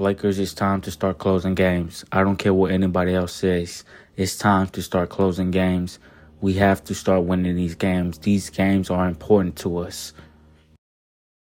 Lakers, it's time to start closing games. I don't care what anybody else says. It's time to start closing games. We have to start winning these games. These games are important to us.